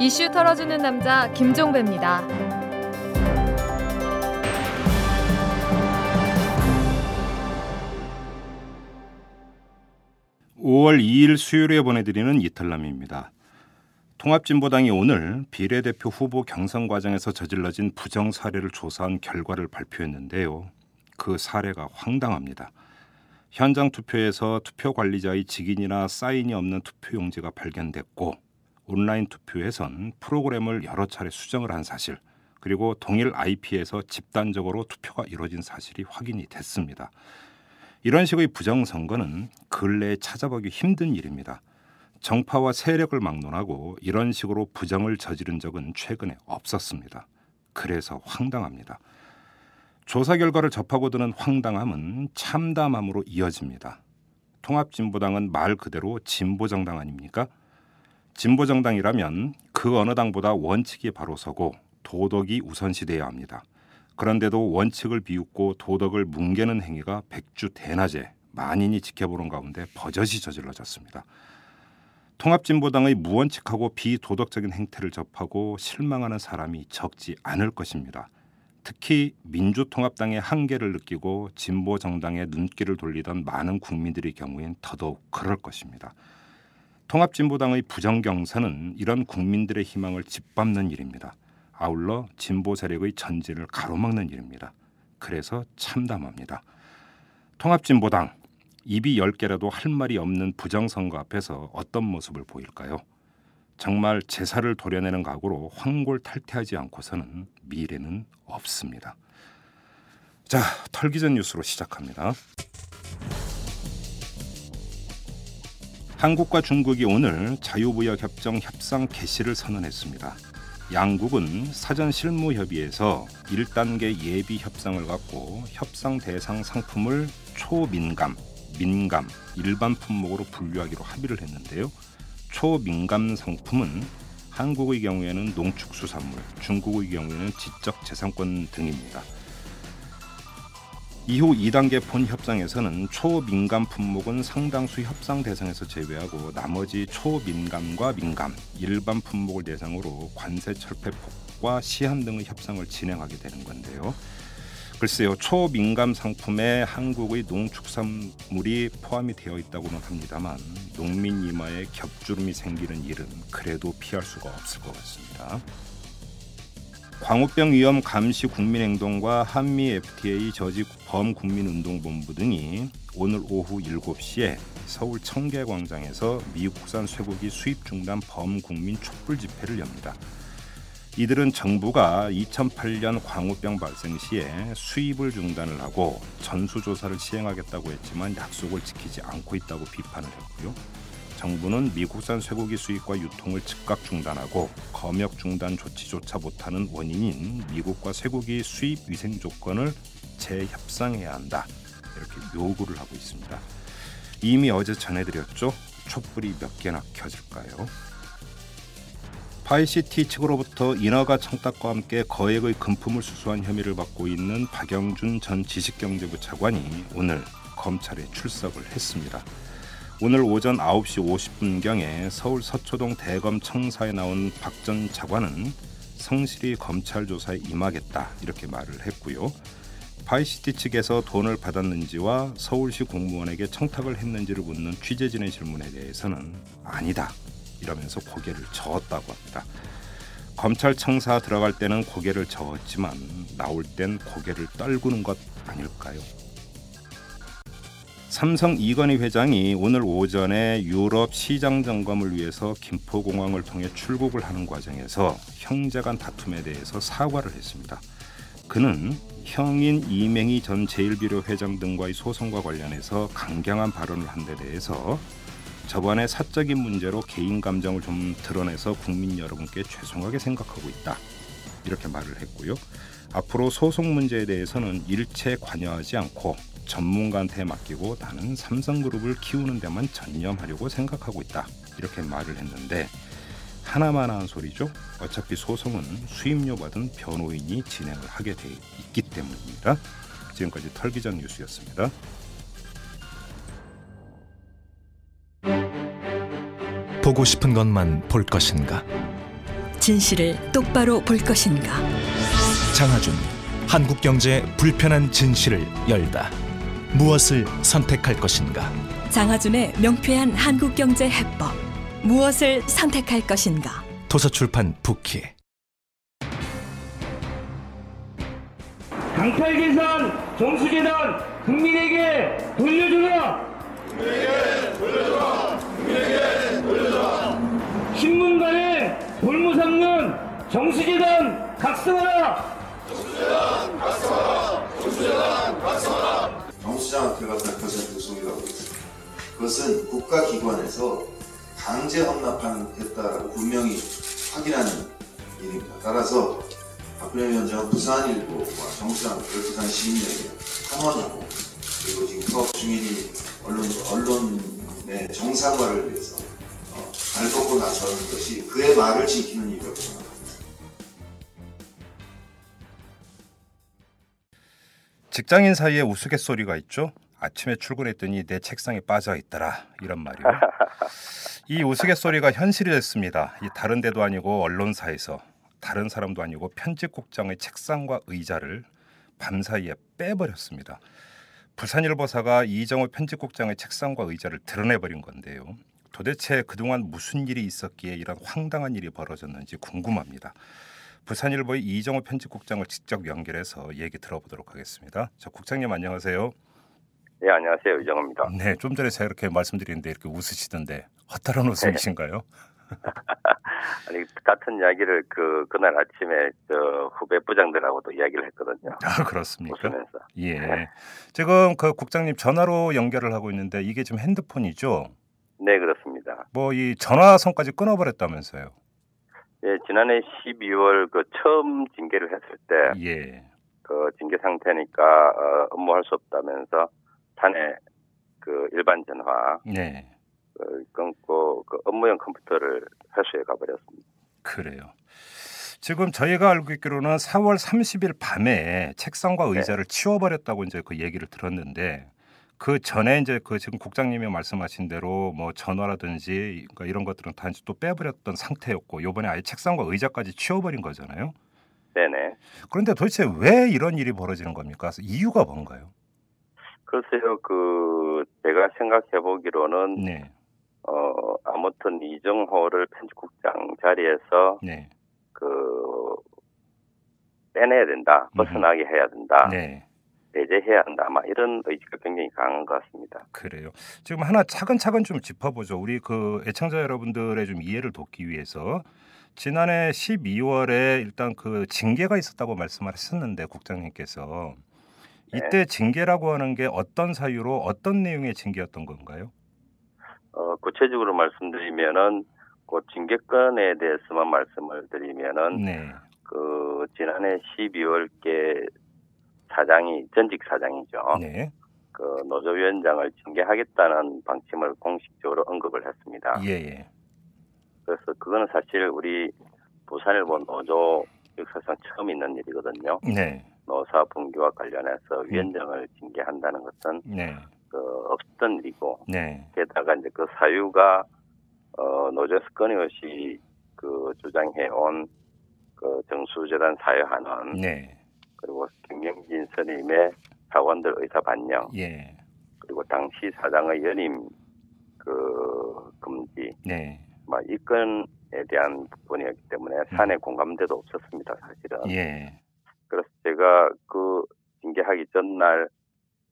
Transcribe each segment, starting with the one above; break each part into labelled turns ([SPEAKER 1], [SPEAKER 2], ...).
[SPEAKER 1] 이슈 털어주는 남자 김종배입니다.
[SPEAKER 2] 5월 2일 수요일에 보내드리는 이탈남입니다. 통합진보당이 오늘 비례대표 후보 경선 과정에서 저질러진 부정 사례를 조사한 결과를 발표했는데요. 그 사례가 황당합니다. 현장 투표에서 투표 관리자의 직인이나 사인이 없는 투표용지가 발견됐고 온라인 투표에선 프로그램을 여러 차례 수정을 한 사실 그리고 동일 IP에서 집단적으로 투표가 이루어진 사실이 확인이 됐습니다. 이런 식의 부정선거는 근래에 찾아보기 힘든 일입니다. 정파와 세력을 막론하고 이런 식으로 부정을 저지른 적은 최근에 없었습니다. 그래서 황당합니다. 조사 결과를 접하고 드는 황당함은 참담함으로 이어집니다. 통합진보당은 말 그대로 진보정당 아닙니까? 진보 정당이라면 그 어느 당보다 원칙이 바로 서고 도덕이 우선시돼야 합니다. 그런데도 원칙을 비웃고 도덕을 뭉개는 행위가 백주 대낮에 만인이 지켜보는 가운데 버젓이 저질러졌습니다. 통합진보당의 무원칙하고 비도덕적인 행태를 접하고 실망하는 사람이 적지 않을 것입니다. 특히 민주통합당의 한계를 느끼고 진보 정당의 눈길을 돌리던 많은 국민들의 경우엔 더더욱 그럴 것입니다. 통합진보당의 부정경선은 이런 국민들의 희망을 짓밟는 일입니다. 아울러 진보 세력의 전진을 가로막는 일입니다. 그래서 참담합니다. 통합진보당 입이 열 개라도 할 말이 없는 부정선거 앞에서 어떤 모습을 보일까요? 정말 제사를 도려내는 각오로 황골탈퇴하지 않고서는 미래는 없습니다. 자, 털기전 뉴스로 시작합니다. 한국과 중국이 오늘 자유무역협정 협상 개시를 선언했습니다. 양국은 사전 실무 협의에서 1단계 예비 협상을 갖고 협상 대상 상품을 초민감, 민감, 일반 품목으로 분류하기로 합의를 했는데요. 초민감 상품은 한국의 경우에는 농축수산물, 중국의 경우에는 지적재산권 등입니다. 이후 2단계 본 협상에서는 초민감 품목은 상당수 협상 대상에서 제외하고 나머지 초민감과 민감, 일반 품목을 대상으로 관세 철폐 폭과 시한 등의 협상을 진행하게 되는 건데요. 글쎄요 초민감 상품에 한국의 농축산물이 포함이 되어 있다고는 합니다만 농민 이마에 겹주름이 생기는 일은 그래도 피할 수가 없을 것 같습니다. 광우병 위험 감시 국민행동과 한미 FTA 저지 범국민운동본부 등이 오늘 오후 7시에 서울 청계광장에서 미국산 쇠고기 수입 중단 범국민 촛불 집회를 엽니다. 이들은 정부가 2008년 광우병 발생 시에 수입을 중단을 하고 전수조사를 시행하겠다고 했지만 약속을 지키지 않고 있다고 비판을 했고요. 정부는 미국산 쇠고기 수입과 유통을 즉각 중단하고 검역 중단 조치조차 못하는 원인인 미국과 쇠고기 수입 위생 조건을 재협상해야 한다. 이렇게 요구를 하고 있습니다. 이미 어제 전해드렸죠. 촛불이 몇 개나 켜질까요? 파이시티 측으로부터 인허가 청탁과 함께 거액의 금품을 수수한 혐의를 받고 있는 박영준 전 지식경제부 차관이 오늘 검찰에 출석을 했습니다. 오늘 오전 9시 50분경에 서울 서초동 대검 청사에 나온 박 전 차관은 성실히 검찰 조사에 임하겠다 이렇게 말을 했고요. 파이시티 측에서 돈을 받았는지와 서울시 공무원에게 청탁을 했는지를 묻는 취재진의 질문에 대해서는 아니다 이러면서 고개를 저었다고 합니다. 검찰 청사 들어갈 때는 고개를 저었지만 나올 땐 고개를 떨구는 것 아닐까요? 삼성 이건희 회장이 오늘 오전에 유럽 시장 점검을 위해서 김포공항을 통해 출국을 하는 과정에서 형제 간 다툼에 대해서 사과를 했습니다. 그는 형인 이맹희 전 제일비료 회장 등과의 소송과 관련해서 강경한 발언을 한 데 대해서 저번에 사적인 문제로 개인 감정을 좀 드러내서 국민 여러분께 죄송하게 생각하고 있다. 이렇게 말을 했고요. 앞으로 소송 문제에 대해서는 일체 관여하지 않고 전문가한테 맡기고 나는 삼성그룹을 키우는 데만 전념하려고 생각하고 있다. 이렇게 말을 했는데 하나만 한 소리죠. 어차피 소송은 수임료 받은 변호인이 진행을 하게 돼 있기 때문입니다. 지금까지 털기전 뉴스였습니다.
[SPEAKER 3] 보고 싶은 것만 볼 것인가? 진실을 똑바로 볼 것인가?
[SPEAKER 4] 장하준 한국 경제의 불편한 진실을 열다. 무엇을 선택할 것인가?
[SPEAKER 3] 장하준의 명쾌한 한국 경제 해법. 무엇을 선택할 것인가?
[SPEAKER 4] 도서출판 부키.
[SPEAKER 5] 강탈계산 정수재단 국민에게 돌려주라. 신문간에 볼모삼는 정수재단 각성하라.
[SPEAKER 6] 정수 장학회가 100% 소유하고 있습니다. 그것은 국가기관에서 강제 헌납했다라고 분명히 확인하는 일입니다. 따라서 박근혜 위원장은 부산일보와 정수장학회를 부산 시민에게 환원하고 그리고 지금 사업 중인이 언론, 언론의 정상화를 위해서 어, 발 뻗고 나서는 것이 그의 말을 지키는 생
[SPEAKER 2] 직장인 사이에 우스갯소리가 있죠. 아침에 출근했더니 내 책상에 빠져 있더라 이런 말이요. 이 우스갯소리가 현실이 됐습니다. 이 다른 데도 아니고 언론사에서 다른 사람도 아니고 편집국장의 책상과 의자를 밤사이에 빼버렸습니다. 부산일보사가 이정호 편집국장의 책상과 의자를 드러내버린 건데요. 도대체 그동안 무슨 일이 있었기에 이런 황당한 일이 벌어졌는지 궁금합니다. 부산일보의 이정호 편집국장을 직접 연결해서 얘기 들어보도록 하겠습니다. 저 국장님 안녕하세요.
[SPEAKER 7] 네, 안녕하세요. 이정호입니다.
[SPEAKER 2] 네, 좀 전에 제가 이렇게 말씀드리는데 이렇게 웃으시던데 허탈한 웃음이신가요?
[SPEAKER 7] 아니, 같은 이야기를 그, 그날 아침에 저 후배 부장들하고도 이야기를 했거든요.
[SPEAKER 2] 아, 그렇습니까?
[SPEAKER 7] 웃으면서.
[SPEAKER 2] 예. 지금 그 국장님 전화로 연결을 하고 있는데 이게 지금 핸드폰이죠?
[SPEAKER 7] 네, 그렇습니다.
[SPEAKER 2] 뭐 이 전화선까지 끊어버렸다면서요?
[SPEAKER 7] 예, 지난해 12월 그 처음 징계를 했을 때,
[SPEAKER 2] 예.
[SPEAKER 7] 그 징계 상태니까 어, 업무할 수 없다면서 사내 그 일반 전화
[SPEAKER 2] 네.
[SPEAKER 7] 그 끊고 그 업무용 컴퓨터를 회수해 가버렸습니다.
[SPEAKER 2] 그래요. 지금 저희가 알고 있기로는 4월 30일 밤에 책상과
[SPEAKER 7] 네.
[SPEAKER 2] 의자를 치워버렸다고 이제 그 얘기를 들었는데 그 전에 이제 그 지금 국장님이 말씀하신 대로 뭐 전화라든지 그러니까 이런 것들은 단지 또 빼버렸던 상태였고 요번에 아예 책상과 의자까지 치워버린 거잖아요.
[SPEAKER 7] 네네.
[SPEAKER 2] 그런데 도대체 왜 이런 일이 벌어지는 겁니까? 이유가 뭔가요?
[SPEAKER 7] 글쎄요, 그 제가 생각해 보기로는
[SPEAKER 2] 네,
[SPEAKER 7] 어 아무튼 이정호를 편집국장 자리에서
[SPEAKER 2] 네,
[SPEAKER 7] 그 빼내야 된다. 벗어나게 해야 된다,
[SPEAKER 2] 네.
[SPEAKER 7] 배제해야 한다, 아마 이런 의지가 굉장히 강한 것 같습니다.
[SPEAKER 2] 그래요. 지금 하나 차근차근 좀 짚어보죠. 우리 그 애청자 여러분들의 좀 이해를 돕기 위해서 지난해 12월에 일단 그 징계가 있었다고 말씀을 했었는데 국장님께서 이때 징계라고 하는 게 어떤 사유로 어떤 내용의 징계였던 건가요?
[SPEAKER 7] 어, 구체적으로 말씀드리면은 그 징계권에 대해서만 말씀을 드리면은
[SPEAKER 2] 네,
[SPEAKER 7] 그 지난해 12월께 사장이 전직 사장이죠.
[SPEAKER 2] 네,
[SPEAKER 7] 그 노조위원장을 징계하겠다는 방침을 공식적으로 언급을 했습니다.
[SPEAKER 2] 예, 예,
[SPEAKER 7] 그래서 그거는 사실 우리 부산일보 노조 역사상 처음 있는 일이거든요.
[SPEAKER 2] 네,
[SPEAKER 7] 노사 분규와 관련해서 위원장을 징계한다는 것은
[SPEAKER 2] 네,
[SPEAKER 7] 그 없었던 일이고
[SPEAKER 2] 네,
[SPEAKER 7] 게다가 이제 그 사유가 어 노조에서 끊임없이 그 주장해온 그 정수재단 사유하는
[SPEAKER 2] 네,
[SPEAKER 7] 그리고 김경진 스님의 사원들 의사 반영
[SPEAKER 2] 예,
[SPEAKER 7] 그리고 당시 사장의 연임 그 금지.
[SPEAKER 2] 네,
[SPEAKER 7] 막 이 건에 대한 부분이었기 때문에 사내 공감대도 없었습니다 사실은.
[SPEAKER 2] 예,
[SPEAKER 7] 그래서 제가 그 징계하기 전날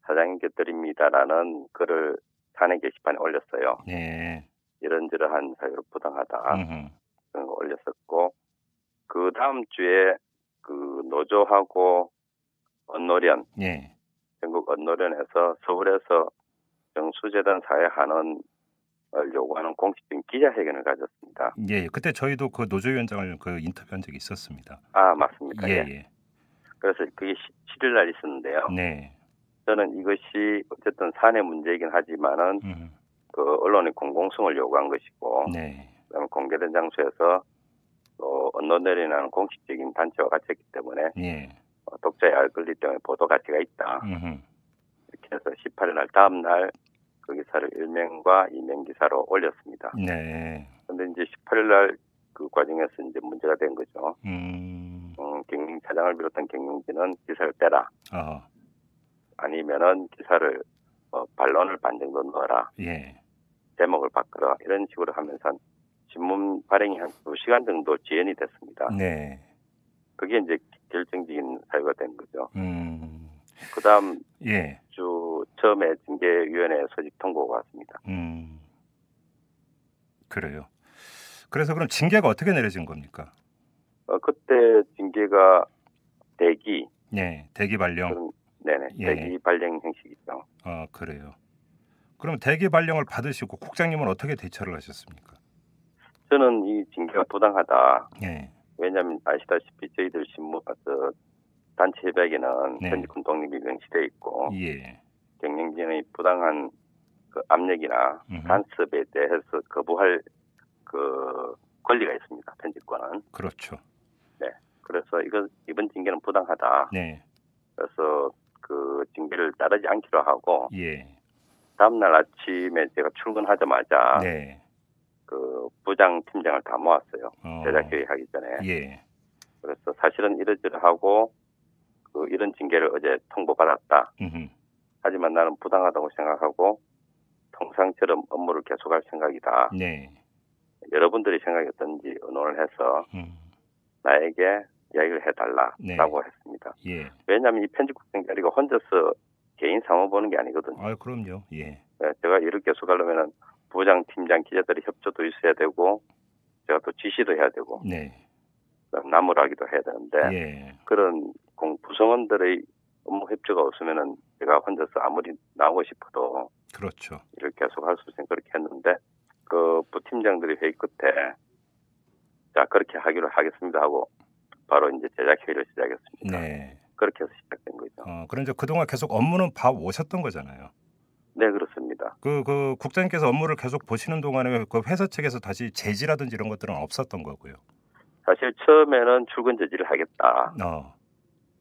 [SPEAKER 7] 사장님께 드립니다라는 글을 사내 게시판에 올렸어요.
[SPEAKER 2] 네,
[SPEAKER 7] 이런저러한 사유로 부당하다.
[SPEAKER 2] 음흠.
[SPEAKER 7] 그런 거 올렸었고 그 다음 주에 그 노조하고 언노련
[SPEAKER 2] 예,
[SPEAKER 7] 전국 언노련에서 서울에서 정수재단 사회하는 을 요구하는 공식적인 기자회견을 가졌습니다.
[SPEAKER 2] 예, 그때 저희도 그 노조위원장을 그 인터뷰한 적이 있었습니다.
[SPEAKER 7] 아 맞습니까?
[SPEAKER 2] 예,
[SPEAKER 7] 예.
[SPEAKER 2] 예,
[SPEAKER 7] 그래서 그게 7일 날 있었는데요.
[SPEAKER 2] 네,
[SPEAKER 7] 저는 이것이 어쨌든 사내 문제이긴 하지만은
[SPEAKER 2] 음,
[SPEAKER 7] 그 언론의 공공성을 요구한 것이고
[SPEAKER 2] 네,
[SPEAKER 7] 그다음에 공개된 장소에서 또 언론들이라는 공식적인 단체와 같이 했기 때문에
[SPEAKER 2] 예,
[SPEAKER 7] 어, 독자의 알 권리 때문에 보도 가치가 있다.
[SPEAKER 2] 음흠.
[SPEAKER 7] 이렇게 해서 18일 날 다음 날 그 기사를 일명과 이명 기사로 올렸습니다.
[SPEAKER 2] 네,
[SPEAKER 7] 근데 이제 18일 날 그 과정에서 이제 문제가 된 거죠.
[SPEAKER 2] 음.
[SPEAKER 7] 음, 경영 차장을 비롯한 경영진은 기사를 빼라.
[SPEAKER 2] 어.
[SPEAKER 7] 아니면은 기사를 어, 반론을 반 정도 넣어라.
[SPEAKER 2] 예.
[SPEAKER 7] 제목을 바꿔라. 이런 식으로 하면서 한 신문 발행이 한 2시간 정도 지연이 됐습니다.
[SPEAKER 2] 네.
[SPEAKER 7] 그게 이제 결정적인 사유가 된 거죠.
[SPEAKER 2] 음.
[SPEAKER 7] 그 다음
[SPEAKER 2] 예.
[SPEAKER 7] 주 처음에 징계위원회 소집 통보가 왔습니다.
[SPEAKER 2] 음. 그래요. 그래서 그럼 징계가 어떻게 내려진 겁니까?
[SPEAKER 7] 어, 그때 징계가 대기,
[SPEAKER 2] 네. 대기 발령.
[SPEAKER 7] 그런, 네네,
[SPEAKER 2] 예.
[SPEAKER 7] 대기 발령 형식이죠.
[SPEAKER 2] 어, 그래요. 그럼 대기 발령을 받으시고 국장님은 어떻게 대처를 하셨습니까?
[SPEAKER 7] 저는 이 징계가 부당하다.
[SPEAKER 2] 예.
[SPEAKER 7] 왜냐하면 아시다시피 저희들 신문, 저, 단체 협약에는
[SPEAKER 2] 네.
[SPEAKER 7] 편집군 독립이 명시되어 있고
[SPEAKER 2] 예.
[SPEAKER 7] 경영진의 부당한 그 압력이나
[SPEAKER 2] 음흠.
[SPEAKER 7] 간섭에 대해서 거부할 그 권리가 있습니다. 편집권은.
[SPEAKER 2] 그렇죠.
[SPEAKER 7] 그래서 이거 이번 징계는 부당하다.
[SPEAKER 2] 네.
[SPEAKER 7] 그래서 그 징계를 따르지 않기로 하고
[SPEAKER 2] 예.
[SPEAKER 7] 다음 날 아침에 제가 출근하자마자
[SPEAKER 2] 네.
[SPEAKER 7] 그 부장 팀장을 다 모았어요.
[SPEAKER 2] 어.
[SPEAKER 7] 제작 회의하기 전에.
[SPEAKER 2] 예.
[SPEAKER 7] 그래서 사실은 이러저러하고 그 이런 징계를 어제 통보받았다.
[SPEAKER 2] 음흠.
[SPEAKER 7] 하지만 나는 부당하다고 생각하고 통상처럼 업무를 계속할 생각이다.
[SPEAKER 2] 네.
[SPEAKER 7] 여러분들이 생각이 어떤지 의논을 해서
[SPEAKER 2] 음.
[SPEAKER 7] 나에게 이야기를 해달라라고 했습니다.
[SPEAKER 2] 예.
[SPEAKER 7] 왜냐하면 이 편집국장 자리가 혼자서 개인 상호 보는 게 아니거든요.
[SPEAKER 2] 아, 그럼요. 예.
[SPEAKER 7] 네, 제가 일을 계속 하려면은 부장, 팀장, 기자들의 협조도 있어야 되고 제가 또 지시도 해야 되고
[SPEAKER 2] 네.
[SPEAKER 7] 나무라기도 해야 되는데
[SPEAKER 2] 예.
[SPEAKER 7] 그런 공 구성원들의 업무 협조가 없으면은 제가 혼자서 아무리 나오고 싶어도
[SPEAKER 2] 그렇죠.
[SPEAKER 7] 일을 계속 할 수 있으면 그렇게 했는데 그 부팀장들이 회의 끝에 자 그렇게 하기로 하겠습니다 하고 바로 이제 제작 회의를 시작했습니다.
[SPEAKER 2] 네.
[SPEAKER 7] 그렇게 해서 시작된 거죠.
[SPEAKER 2] 어, 이제 그동안 계속 업무는 봐 오셨던 거잖아요.
[SPEAKER 7] 네 그렇습니다.
[SPEAKER 2] 그, 그 국장님께서 업무를 계속 보시는 동안에 그 회사 측에서 다시 제지라든지 이런 것들은 없었던 거고요.
[SPEAKER 7] 사실 처음에는 출근 저지를 하겠다.
[SPEAKER 2] 어.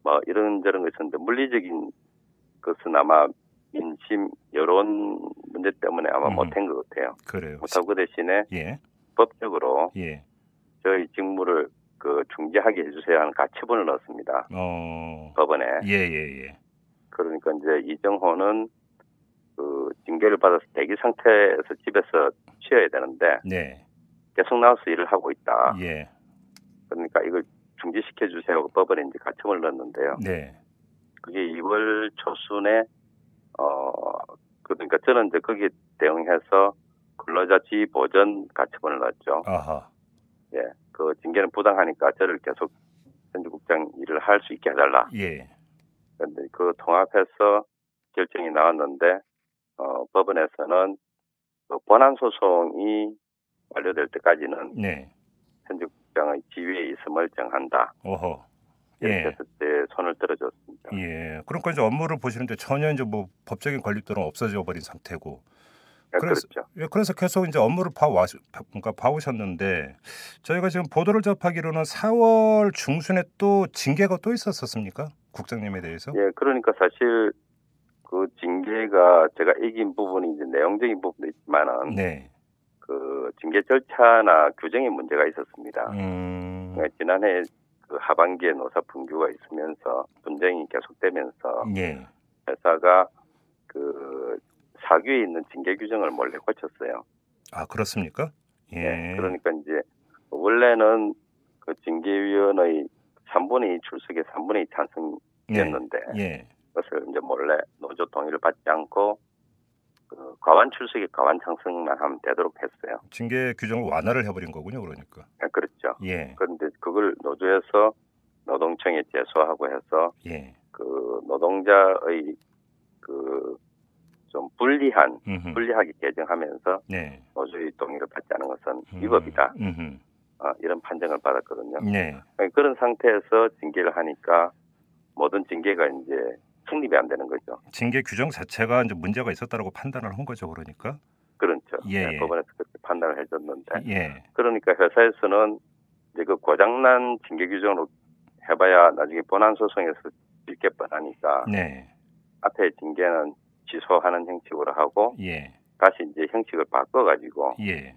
[SPEAKER 7] 뭐 이런저런 거 있었는데 물리적인 것은 아마 민심 여론 문제 때문에 아마
[SPEAKER 2] 음.
[SPEAKER 7] 못한 것 같아요.
[SPEAKER 2] 그래요.
[SPEAKER 7] 못하고 그 대신에
[SPEAKER 2] 예.
[SPEAKER 7] 법적으로
[SPEAKER 2] 예.
[SPEAKER 7] 저희 직무를 그 중지하게 해주세요 하는 가처분을 넣었습니다.
[SPEAKER 2] 어.
[SPEAKER 7] 법원에.
[SPEAKER 2] 예, 예, 예.
[SPEAKER 7] 그러니까 이제 이정호는 그 징계를 받아서 대기 상태에서 집에서 쉬어야 되는데
[SPEAKER 2] 네.
[SPEAKER 7] 계속 나와서 일을 하고 있다.
[SPEAKER 2] 예.
[SPEAKER 7] 그러니까 이걸 중지시켜 주세요. 하고 법원에 이제 가처분을 넣었는데요.
[SPEAKER 2] 네.
[SPEAKER 7] 그게 2월 초순에 어 그러니까 저는 이제 거기에 대응해서 근로자 지위 보전 가처분을 넣었죠.
[SPEAKER 2] 아하.
[SPEAKER 7] 예, 그 징계는 부당하니까 저를 계속 현주국장 일을 할 수 있게 해달라.
[SPEAKER 2] 예.
[SPEAKER 7] 그런데 그 통합해서 결정이 나왔는데 어, 법원에서는 그 본안 소송이 완료될 때까지는
[SPEAKER 2] 네.
[SPEAKER 7] 현주국장의 지위에 있음을 정한다. 이렇게
[SPEAKER 2] 예.
[SPEAKER 7] 했을 때 손을 들어줬습니다.
[SPEAKER 2] 예. 그러니까 이제 업무를 보시는데 전혀 이제 뭐 법적인 권리들은 없어져 버린 상태고.
[SPEAKER 7] 네,
[SPEAKER 2] 그래서-
[SPEAKER 7] 그렇죠.
[SPEAKER 2] 예, 그래서 계속 이제 업무를 봐와 그러니까 봐오셨는데 저희가 지금 보도를 접하기로는 4월 중순에 또 징계가 또 있었었습니까? 국장님에 대해서?
[SPEAKER 7] 예, 그러니까 사실 그 징계가 제가 이긴 부분이 이제 내용적인 부분도 있지만은
[SPEAKER 2] 네.
[SPEAKER 7] 그 징계 절차나 규정에 문제가 있었습니다.
[SPEAKER 2] 음.
[SPEAKER 7] 네, 지난해 그 하반기에 노사 분규가 있으면서 분쟁이 계속되면서
[SPEAKER 2] 예.
[SPEAKER 7] 회사가 그 사규에 있는 징계 규정을 몰래 고쳤어요.
[SPEAKER 2] 아 그렇습니까? 예.
[SPEAKER 7] 네, 그러니까 이제 원래는 그 징계위원의 3분의 2 출석에 3분의 2 찬성이었는데
[SPEAKER 2] 예.
[SPEAKER 7] 그 것을 이제 몰래 노조 동의를 받지 않고 그 과반 출석에 과반 찬성만 하면 되도록 했어요.
[SPEAKER 2] 징계 규정을 완화를 해버린 거군요. 그러니까.
[SPEAKER 7] 네, 그렇죠.
[SPEAKER 2] 예.
[SPEAKER 7] 그런데 그걸 노조에서 노동청에 제소하고 해서
[SPEAKER 2] 예.
[SPEAKER 7] 그 노동자의 그 좀 불리한
[SPEAKER 2] 음흠.
[SPEAKER 7] 불리하게 개정하면서
[SPEAKER 2] 네.
[SPEAKER 7] 노조의 동의를 받지 않은 것은
[SPEAKER 2] 음.
[SPEAKER 7] 위법이다.
[SPEAKER 2] 음흠.
[SPEAKER 7] 어, 이런 판정을 받았거든요.
[SPEAKER 2] 네.
[SPEAKER 7] 그런 상태에서 징계를 하니까 모든 징계가 이제 성립이 안 되는 거죠.
[SPEAKER 2] 징계 규정 자체가 이제 문제가 있었다라고 판단을 한 거죠. 그러니까.
[SPEAKER 7] 그렇죠.
[SPEAKER 2] 예,
[SPEAKER 7] 네,
[SPEAKER 2] 예.
[SPEAKER 7] 법원에서 그렇게 판단을 해줬는데
[SPEAKER 2] 예.
[SPEAKER 7] 그러니까 회사에서는 이제 그 고장난 징계 규정으로 해봐야 나중에 본안 소송에서 질게 뻔하니까
[SPEAKER 2] 네.
[SPEAKER 7] 앞에 징계는 취소하는 형식으로 하고
[SPEAKER 2] 예.
[SPEAKER 7] 다시 이제 형식을 바꿔가지고
[SPEAKER 2] 예.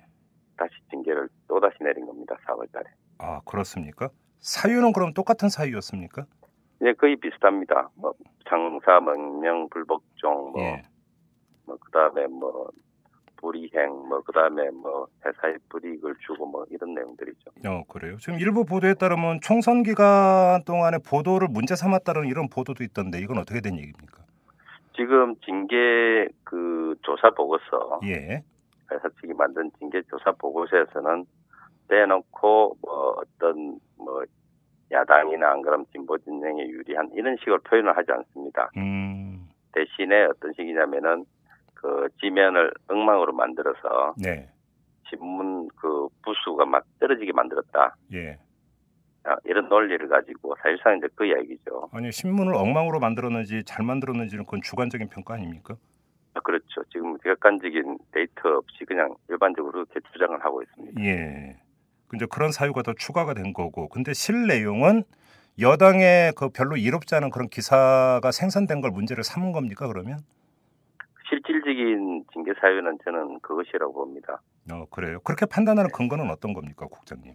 [SPEAKER 7] 다시 징계를 또 다시 내린 겁니다. 4월달에.
[SPEAKER 2] 아 그렇습니까? 사유는 그럼 똑같은 사유였습니까?
[SPEAKER 7] 예, 거의 비슷합니다. 뭐 장사 명령 불복종 뭐,
[SPEAKER 2] 예.
[SPEAKER 7] 뭐 그다음에 뭐 불이행 뭐 그다음에 뭐 회사에 불이익을 주고 뭐 이런 내용들이죠.
[SPEAKER 2] 어 그래요. 지금 일부 보도에 따르면 총선 기간 동안에 보도를 문제 삼았다는 이런 보도도 있던데 이건 어떻게 된 얘기입니까?
[SPEAKER 7] 지금 징계 그 조사 보고서
[SPEAKER 2] 예.
[SPEAKER 7] 회사 측이 만든 징계 조사 보고서에서는 떼놓고 뭐 어떤 뭐 야당이나 안 그럼 진보 진영에 유리한 이런 식으로 표현을 하지 않습니다.
[SPEAKER 2] 음.
[SPEAKER 7] 대신에 어떤 식이냐면은 그 지면을 엉망으로 만들어서
[SPEAKER 2] 네.
[SPEAKER 7] 신문 그 부수가 막 떨어지게 만들었다.
[SPEAKER 2] 예.
[SPEAKER 7] 아, 이런 논리를 가지고 사실상 이제 그 이야기죠.
[SPEAKER 2] 아니 신문을 엉망으로 만들었는지 잘 만들었는지는 그건 주관적인 평가 아닙니까?
[SPEAKER 7] 아, 그렇죠. 지금 객관적인 데이터 없이 그냥 일반적으로 그렇게 주장을 하고 있습니다.
[SPEAKER 2] 예. 근데 그런 사유가 더 추가가 된 거고. 근데 실 내용은 여당의 그 별로 이롭지 않은 그런 기사가 생산된 걸 문제를 삼은 겁니까 그러면?
[SPEAKER 7] 실질적인 징계 사유는 저는 그것이라고 봅니다.
[SPEAKER 2] 어 그래요. 그렇게 판단하는 근거는 어떤 겁니까, 국장님?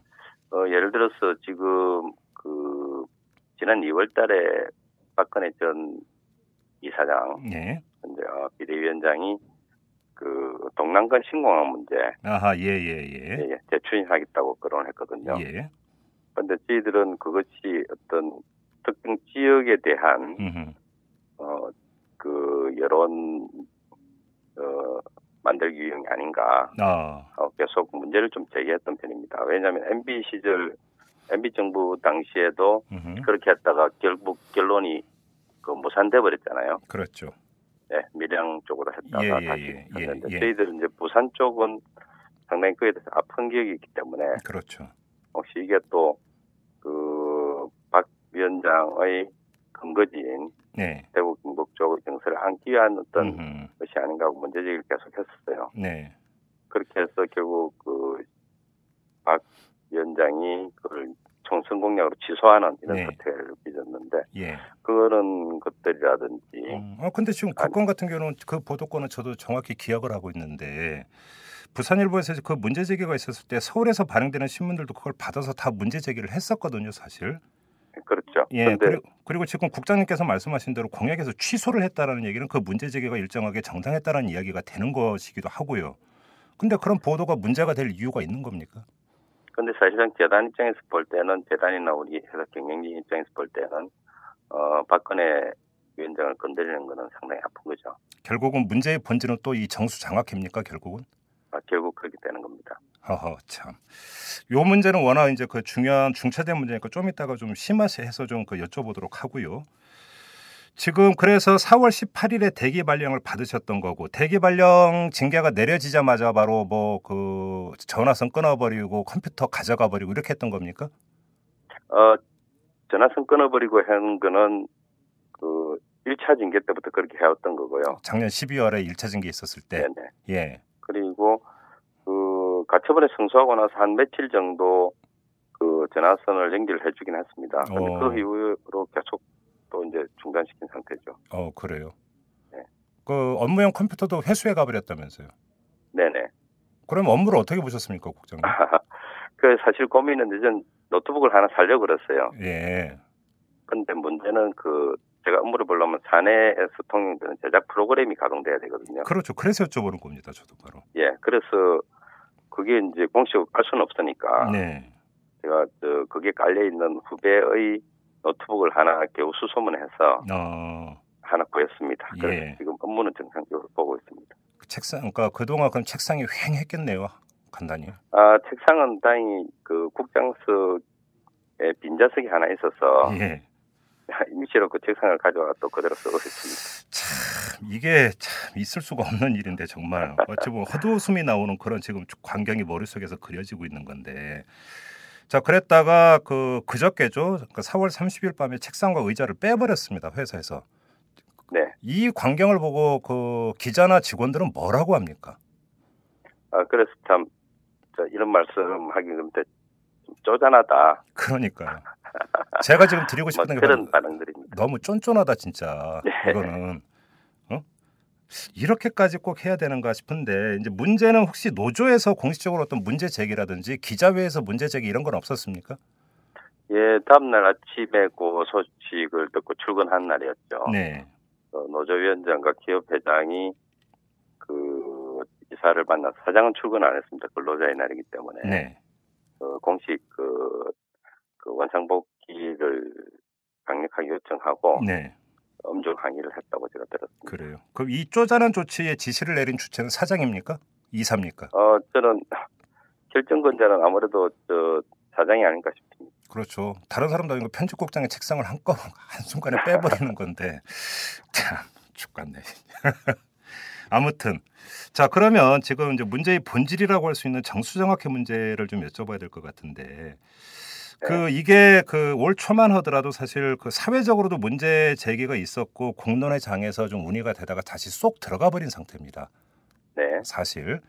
[SPEAKER 7] 어, 예를 들어서 지금 그 지난 2월달에 박근혜 전 이사장
[SPEAKER 2] 예.
[SPEAKER 7] 이제 어, 비대위원장이 그 동남권 신공항 문제
[SPEAKER 2] 아하 예예 예.
[SPEAKER 7] 예, 예, 재추진하겠다고 거론을 했거든요.
[SPEAKER 2] 예.
[SPEAKER 7] 그런데 저희들은 그것이 어떤 특정 지역에 대한
[SPEAKER 2] 음흠.
[SPEAKER 7] 어, 그 여론 어, 만들기 유형이 아닌가
[SPEAKER 2] 아
[SPEAKER 7] 어, 계속 문제를 좀 제기했던 편입니다. 왜냐하면 MB 시절 MB 정부 당시에도
[SPEAKER 2] 음흠.
[SPEAKER 7] 그렇게 했다가 결국 결론이 그 무산돼 버렸잖아요.
[SPEAKER 2] 그렇죠.
[SPEAKER 7] 예, 밀양 쪽으로 했다가
[SPEAKER 2] 예, 예,
[SPEAKER 7] 다시
[SPEAKER 2] 예,
[SPEAKER 7] 했는데
[SPEAKER 2] 예, 예.
[SPEAKER 7] 저희들은 이제 부산 쪽은 상당히 그에 대해서 아픈 기억이 있기 때문에
[SPEAKER 2] 그렇죠.
[SPEAKER 7] 혹시 이게 또 그 박 위원장의 근거지인
[SPEAKER 2] 네.
[SPEAKER 7] 대구 경북 쪽의 정서를 안기 위한 어떤
[SPEAKER 2] 음흠.
[SPEAKER 7] 것이 아닌가 하고 문제 제기를 계속 했었어요.
[SPEAKER 2] 네.
[SPEAKER 7] 그렇게 해서 결국 그 박 위원장이 그걸 총선 공약으로 취소하는 이런
[SPEAKER 2] 네.
[SPEAKER 7] 사태를 빚었는데
[SPEAKER 2] 예.
[SPEAKER 7] 그런 것들이라든지
[SPEAKER 2] 음, 아 근데 지금 국건 같은 경우는 그 보도권은 저도 정확히 기억을 하고 있는데 부산일보에서 그 문제 제기가 있었을 때 서울에서 발행되는 신문들도 그걸 받아서 다 문제 제기를 했었거든요, 사실.
[SPEAKER 7] 그렇죠.
[SPEAKER 2] 예. 그리고, 그리고 지금 국장님께서 말씀하신 대로 공약에서 취소를 했다라는 얘기는 그 문제 제기가 일정하게 정당했다는 이야기가 되는 것이기도 하고요. 근데 그런 보도가 문제가 될 이유가 있는 겁니까?
[SPEAKER 7] 근데 사실상 재단 입장에서 볼 때는 재단이나 우리 회사 경영진 입장에서 볼 때는 어 박근혜 위원장을 건드리는 거는 상당히 아픈 거죠.
[SPEAKER 2] 결국은 문제의 본질은 또 이 정수 장학입니까? 결국은?
[SPEAKER 7] 아, 결국 그렇게 되는 겁니다.
[SPEAKER 2] 허허 참. 요 문제는 워낙 이제 그 중요한 중차대 문제니까 좀 이따가 좀 심화시 해서 좀 그 여쭤보도록 하고요. 지금 그래서 4월 18일에 대기 발령을 받으셨던 거고 대기 발령 징계가 내려지자마자 바로 뭐 그 전화선 끊어버리고 컴퓨터 가져가 버리고 이렇게 했던 겁니까?
[SPEAKER 7] 어 전화선 끊어버리고 한 거는 그 1차 징계 때부터 그렇게 해왔던 거고요.
[SPEAKER 2] 작년 12월에 1차 징계 있었을 때.
[SPEAKER 7] 네네.
[SPEAKER 2] 예.
[SPEAKER 7] 그리고 그 가처분에 승소하고 나서 한 며칠 정도 그 전화선을 연결해 주긴 했습니다. 근데
[SPEAKER 2] 어.
[SPEAKER 7] 그 이후로 계속 또 이제 중단시킨 상태죠.
[SPEAKER 2] 어 그래요.
[SPEAKER 7] 네.
[SPEAKER 2] 그 업무용 컴퓨터도 회수해 가버렸다면서요.
[SPEAKER 7] 네네.
[SPEAKER 2] 그럼 업무를 어떻게 보셨습니까, 국장님?
[SPEAKER 7] 그 사실 고민은 전 노트북을 하나 살려고 그랬어요.
[SPEAKER 2] 예.
[SPEAKER 7] 근데 문제는 그 제가 업무를 보려면 사내에서 통용되는 제작 프로그램이 가동돼야 되거든요.
[SPEAKER 2] 그렇죠. 그래서 여쭤보는 겁니다. 저도 바로.
[SPEAKER 7] 예, 그래서 그게 이제 공식으로 깔 수는 없으니까
[SPEAKER 2] 네.
[SPEAKER 7] 제가 저 그게 깔려 있는 후배의 노트북을 하나 겨우 수소문해서
[SPEAKER 2] 어,
[SPEAKER 7] 하나 구했습니다. 그래서
[SPEAKER 2] 예.
[SPEAKER 7] 지금 업무는 정상적으로 보고 있습니다.
[SPEAKER 2] 그 책상, 그러니까 그동안 그럼 책상이 휑했겠네요. 간단히.
[SPEAKER 7] 아 책상은 다행히 그 국장석에 빈자석이 하나 있어서
[SPEAKER 2] 예.
[SPEAKER 7] 임시로 그 책상을 가져와 또 그대로 쓰고 있습니다.
[SPEAKER 2] 참 이게 참 있을 수가 없는 일인데 정말 어찌 보면 헛웃음이 나오는 그런 지금 광경이 머릿속에서 그려지고 있는 건데 자 그랬다가 그 그저께죠 그 4월 30일 밤에 책상과 의자를 빼버렸습니다 회사에서
[SPEAKER 7] 네.
[SPEAKER 2] 이 광경을 보고 그 기자나 직원들은 뭐라고 합니까?
[SPEAKER 7] 아 그래서 참저 이런 말씀하기 근데 좀 쪼잔하다.
[SPEAKER 2] 그러니까요. 제가 지금 드리고
[SPEAKER 7] 뭐
[SPEAKER 2] 싶은 게
[SPEAKER 7] 그런 반응들입니다.
[SPEAKER 2] 너무 쫀쫀하다 진짜
[SPEAKER 7] 네.
[SPEAKER 2] 이거는 어? 이렇게까지 꼭 해야 되는가 싶은데 이제 문제는 혹시 노조에서 공식적으로 어떤 문제 제기라든지 기자회에서 문제 제기 이런 건 없었습니까?
[SPEAKER 7] 예, 다음날 아침에 그 소식을 듣고 출근한 날이었죠.
[SPEAKER 2] 네.
[SPEAKER 7] 어, 노조위원장과 기업 회장이 그 이사를 만나서 사장은 출근 안 했습니다. 근로자의 날이기 때문에
[SPEAKER 2] 네.
[SPEAKER 7] 어, 공식 그, 그 원상복귀를 강력하게 요청하고
[SPEAKER 2] 네.
[SPEAKER 7] 엄중 항의를 했다고 제가 들었습니다.
[SPEAKER 2] 그래요. 그럼 이 쪼잔한 조치에 지시를 내린 주체는 사장입니까? 이사입니까?
[SPEAKER 7] 어, 저는 결정권자는 아무래도 저 사장이 아닌가 싶습니다.
[SPEAKER 2] 그렇죠. 다른 사람도 아니고 편집국장의 책상을 한꺼번에 한순간에 빼버리는 건데 참 죽겠네. 아무튼 자 그러면 지금 이제 문제의 본질이라고 할 수 있는 정수정확의 문제를 좀 여쭤봐야 될 것 같은데 그 이게 그 올 초만 하더라도 사실 그 사회적으로도 문제 제기가 있었고 공론의 장에서 좀 운이가 되다가 다시 쏙 들어가 버린 상태입니다.
[SPEAKER 7] 네.
[SPEAKER 2] 사실.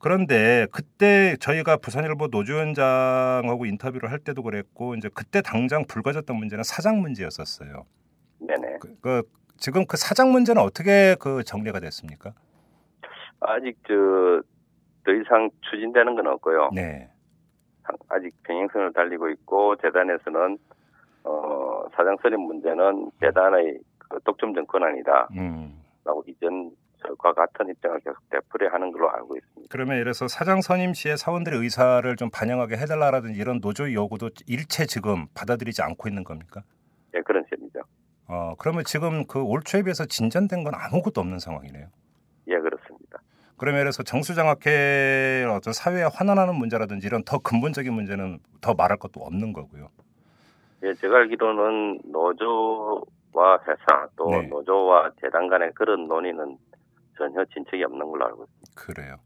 [SPEAKER 2] 그런데 그때 저희가 부산일보 노조위원장하고 인터뷰를 할 때도 그랬고 이제 그때 당장 불거졌던 문제는 사장 문제였었어요.
[SPEAKER 7] 네네.
[SPEAKER 2] 그, 그 지금 그 사장 문제는 어떻게 그 정리가 됐습니까?
[SPEAKER 7] 아직 저 더 이상 추진되는 건 없고요.
[SPEAKER 2] 네.
[SPEAKER 7] 아직 평행선을 달리고 있고 재단에서는 어, 사장 선임 문제는 재단의 그 독점적 권한이다라고
[SPEAKER 2] 음.
[SPEAKER 7] 이전 과 같은 입장을 계속 되풀이하는 걸로 알고 있습니다.
[SPEAKER 2] 그러면 이래서 사장 선임 시에 사원들의 의사를 좀 반영하게 해달라라든지 이런 노조의 요구도 일체 지금 받아들이지 않고 있는 겁니까?
[SPEAKER 7] 예, 그런 셈이죠.
[SPEAKER 2] 어 그러면 지금 그 올 초에 비해서 진전된 건 아무것도 없는 상황이네요.
[SPEAKER 7] 예, 그렇습니다.
[SPEAKER 2] 그러면 이래서 정수장학회 어떤 사회에 환원하는 문제라든지 이런 더 근본적인 문제는 더 말할 것도 없는 거고요.
[SPEAKER 7] 예, 제가 알기로는 노조와 회사 또
[SPEAKER 2] 네.
[SPEAKER 7] 노조와 재단 간의 그런 논의는 전혀 진척이 없는 걸로 알고 있습니다.
[SPEAKER 2] 그래요.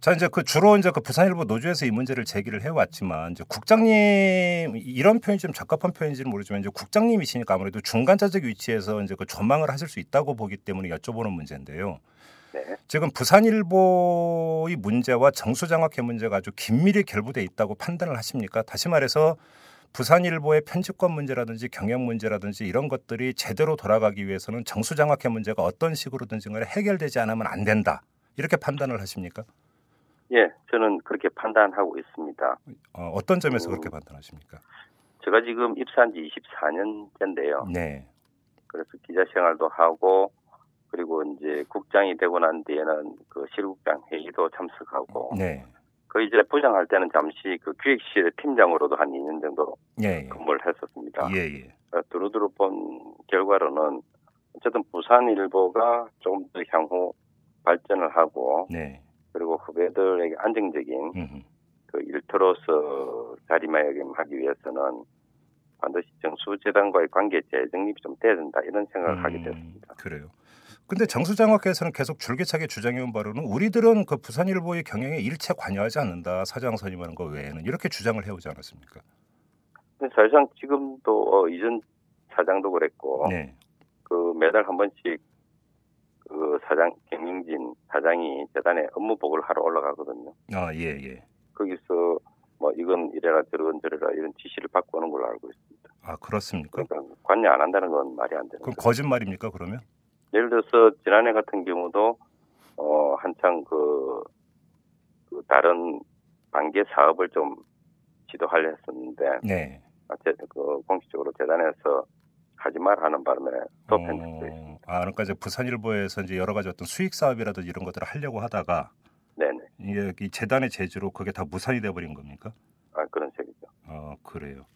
[SPEAKER 2] 자 이제 그 주로 이제 그 부산일보 노조에서 이 문제를 제기를 해왔지만 이제 국장님 이런 표현이 좀 적합한 표현인지는 모르지만 이제 국장님이시니까 아무래도 중간자적 위치에서 이제 그 전망을 하실 수 있다고 보기 때문에 여쭤보는 문제인데요.
[SPEAKER 7] 네.
[SPEAKER 2] 지금 부산일보의 문제와 정수장학회 문제가 아주 긴밀히 결부돼 있다고 판단을 하십니까? 다시 말해서 부산일보의 편집권 문제라든지 경영 문제라든지 이런 것들이 제대로 돌아가기 위해서는 정수장학회 문제가 어떤 식으로든지 간에 해결되지 않으면 안 된다. 이렇게 판단을 하십니까?
[SPEAKER 7] 예, 저는 그렇게 판단하고 있습니다.
[SPEAKER 2] 어, 어떤 점에서 그렇게 판단하십니까?
[SPEAKER 7] 제가 지금 입사한 지 24년째인데요.
[SPEAKER 2] 네.
[SPEAKER 7] 그래서 기자 생활도 하고 그리고 이제 국장이 되고 난 뒤에는 그 실국장 회의도 참석하고
[SPEAKER 2] 네.
[SPEAKER 7] 그 이제 부장할 때는 잠시 그 기획실 팀장으로도 한 2년 정도
[SPEAKER 2] 예. 예.
[SPEAKER 7] 근무를 했었습니다.
[SPEAKER 2] 예, 예.
[SPEAKER 7] 어, 두루두루 본 결과로는 어쨌든 부산일보가 조금 더 향후 발전을 하고
[SPEAKER 2] 네.
[SPEAKER 7] 그리고 후배들에게 안정적인
[SPEAKER 2] 음흠.
[SPEAKER 7] 그 일터로서 자리매김하기 위해서는 반드시 정수재단과의 관계 재정립이 좀 돼야 된다 이런 생각을 하게
[SPEAKER 2] 음,
[SPEAKER 7] 됐습니다.
[SPEAKER 2] 그래요. 근데 정수장학회에서는 계속 줄기차게 주장해온 바로는 우리들은 그 부산일보의 경영에 일체 관여하지 않는다. 사장 선임하는 거 외에는 이렇게 주장을 해오지 않았습니까?
[SPEAKER 7] 사실상 지금도 어, 이전 사장도 그랬고
[SPEAKER 2] 네.
[SPEAKER 7] 그 매달 한 번씩 그 사장 경영진 사장이 재단에 업무 보고를 하러 올라가거든요.
[SPEAKER 2] 아, 예, 예.
[SPEAKER 7] 거기서 뭐 이건 이래라 저건 저래라 이런 지시를 받고 오는 걸로 알고 있습니다.
[SPEAKER 2] 아, 그렇습니까?
[SPEAKER 7] 그러니까 관여 안 한다는 건 말이 안 되는
[SPEAKER 2] 그럼. 거짓말입니까, 그러면?
[SPEAKER 7] 예를 들어서 지난해 같은 경우도 어 한창 그, 그 다른 반개 사업을 좀 지도하려 했었는데
[SPEAKER 2] 네.
[SPEAKER 7] 아, 제, 그 공식적으로 재단에서 하지 말 하는 바람에 또 편집도 있습니다.
[SPEAKER 2] 어, 아, 그러니까 이제 부산일보에서 이제 여러 가지 어떤 수익 사업이라든지 이런 것들을 하려고 하다가
[SPEAKER 7] 네네.
[SPEAKER 2] 이게 이 재단의 제주로 그게 다 무산이 돼 버린 겁니까?
[SPEAKER 7] 아, 그런 색이죠.
[SPEAKER 2] 어, 그래요.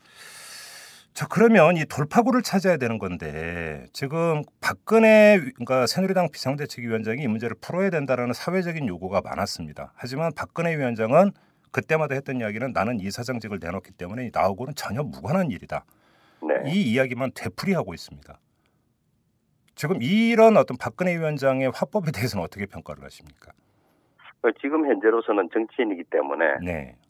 [SPEAKER 2] 자, 그러면 이 돌파구를 찾아야 되는 건데 지금 박근혜 위- 그러니까 새누리당 비상대책위원장이 이 문제를 풀어야 된다라는 사회적인 요구가 많았습니다. 하지만 박근혜 위원장은 그때마다 했던 이야기는 나는 이 사장직을 내놓기 때문에 나하고는 전혀 무관한 일이다.
[SPEAKER 7] 네.
[SPEAKER 2] 이 이야기만 되풀이하고 있습니다. 지금 이런 어떤 박근혜 위원장의 화법에 대해서는 어떻게 평가를 하십니까?
[SPEAKER 7] 그 지금 현재로서는 정치인이기 때문에
[SPEAKER 2] 네,
[SPEAKER 7] 어,